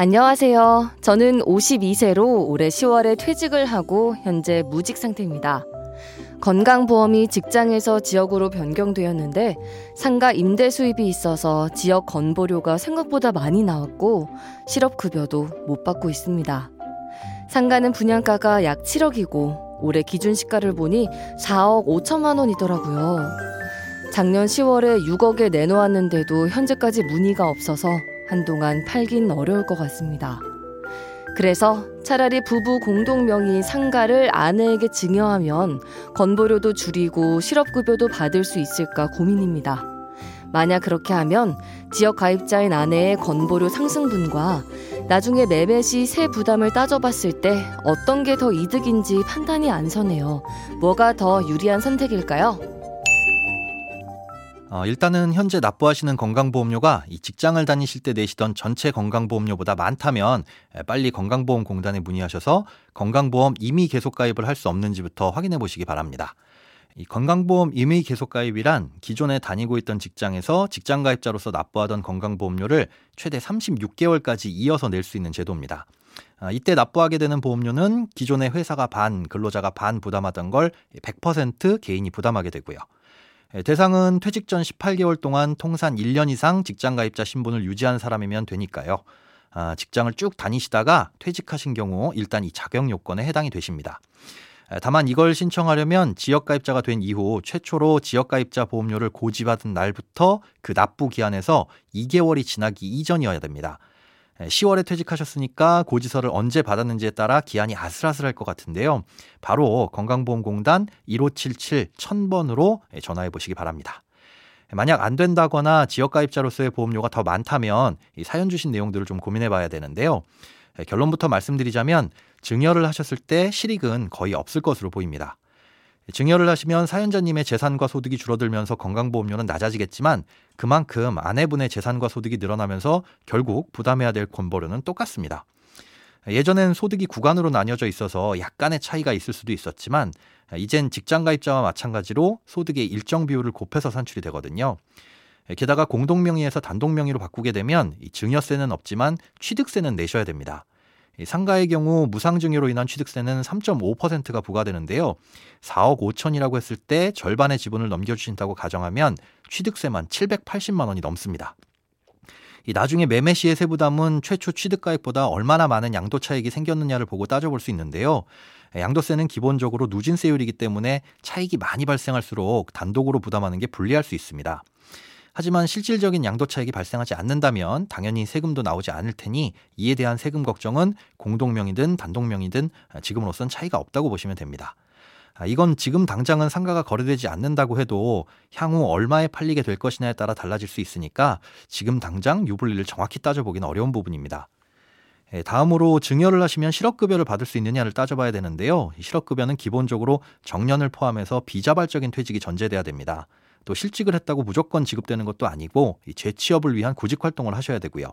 안녕하세요. 저는 52세로 올해 10월에 퇴직을 하고 현재 무직 상태입니다. 건강보험이 직장에서 지역으로 변경되었는데 상가 임대 수입이 있어서 지역 건보료가 생각보다 많이 나왔고 실업급여도 못 받고 있습니다. 상가는 분양가가 약 7억이고 올해 기준 시가를 보니 4억 5천만 원이더라고요. 작년 10월에 6억에 내놓았는데도 현재까지 문의가 없어서 한동안 팔긴 어려울 것 같습니다. 그래서 차라리 부부 공동 명의 상가를 아내에게 증여하면 건보료도 줄이고 실업급여도 받을 수 있을까 고민입니다. 만약 그렇게 하면 지역 가입자인 아내의 건보료 상승분과 나중에 매매 시 세 부담을 따져봤을 때 어떤 게 더 이득인지 판단이 안 서네요. 뭐가 더 유리한 선택일까요? 어, 일단은 현재 납부하시는 건강보험료가 이 직장을 다니실 때 내시던 전체 건강보험료보다 많다면 빨리 건강보험공단에 문의하셔서 건강보험 임의 계속 가입을 할 수 없는지부터 확인해 보시기 바랍니다. 이 건강보험 임의 계속 가입이란 기존에 다니고 있던 직장에서 직장 가입자로서 납부하던 건강보험료를 최대 36개월까지 이어서 낼 수 있는 제도입니다. 아, 이때 납부하게 되는 보험료는 기존의 회사가 반, 근로자가 반 부담하던 걸 100% 개인이 부담하게 되고요. 예, 대상은 퇴직 전 18개월 동안 통산 1년 이상 직장 가입자 신분을 유지한 사람이면 되니까요. 아, 직장을 쭉 다니시다가 퇴직하신 경우 일단 이 자격 요건에 해당이 되십니다. 예, 다만 이걸 신청하려면 지역가입자가 된 이후 최초로 지역가입자 보험료를 고지받은 날부터 그 납부 기한에서 2개월이 지나기 이전이어야 됩니다. 10월에 퇴직하셨으니까 고지서를 언제 받았는지에 따라 기한이 아슬아슬할 것 같은데요. 바로 건강보험공단 1577 1000번으로 전화해 보시기 바랍니다. 만약 안 된다거나 지역가입자로서의 보험료가 더 많다면 이 사연 주신 내용들을 좀 고민해 봐야 되는데요. 결론부터 말씀드리자면 증여를 하셨을 때 실익은 거의 없을 것으로 보입니다. 증여를 하시면 사연자님의 재산과 소득이 줄어들면서 건강보험료는 낮아지겠지만 그만큼 아내분의 재산과 소득이 늘어나면서 결국 부담해야 될 건보료는 똑같습니다. 예전엔 소득이 구간으로 나뉘어져 있어서 약간의 차이가 있을 수도 있었지만 이젠 직장 가입자와 마찬가지로 소득의 일정 비율을 곱해서 산출이 되거든요. 게다가 공동명의에서 단독명의로 바꾸게 되면 증여세는 없지만 취득세는 내셔야 됩니다. 상가의 경우 무상증여로 인한 취득세는 3.5%가 부과되는데요. 4억 5천이라고 했을 때 절반의 지분을 넘겨주신다고 가정하면 취득세만 780만 원이 넘습니다. 이 나중에 매매 시의 세부담은 최초 취득가액보다 얼마나 많은 양도 차익이 생겼느냐를 보고 따져볼 수 있는데요. 양도세는 기본적으로 누진세율이기 때문에 차익이 많이 발생할수록 단독으로 부담하는 게 불리할 수 있습니다. 하지만 실질적인 양도 차익이 발생하지 않는다면 당연히 세금도 나오지 않을 테니 이에 대한 세금 걱정은 공동명이든 단독명이든 지금으로선 차이가 없다고 보시면 됩니다. 아, 이건 지금 당장은 상가가 거래되지 않는다고 해도 향후 얼마에 팔리게 될 것이냐에 따라 달라질 수 있으니까 지금 당장 유불리를 정확히 따져보기는 어려운 부분입니다. 예, 다음으로 증여를 하시면 실업급여를 받을 수 있느냐를 따져봐야 되는데요. 실업급여는 기본적으로 정년을 포함해서 비자발적인 퇴직이 전제돼야 됩니다. 또 실직을 했다고 무조건 지급되는 것도 아니고 재취업을 위한 구직 활동을 하셔야 되고요.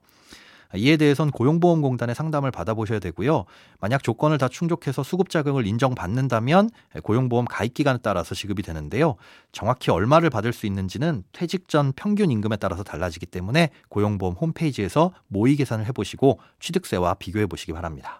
이에 대해선 고용보험공단의 상담을 받아보셔야 되고요. 만약 조건을 다 충족해서 수급 자격을 인정받는다면 고용보험 가입 기간에 따라서 지급이 되는데요. 정확히 얼마를 받을 수 있는지는 퇴직 전 평균 임금에 따라서 달라지기 때문에 고용보험 홈페이지에서 모의 계산을 해보시고 취득세와 비교해 보시기 바랍니다.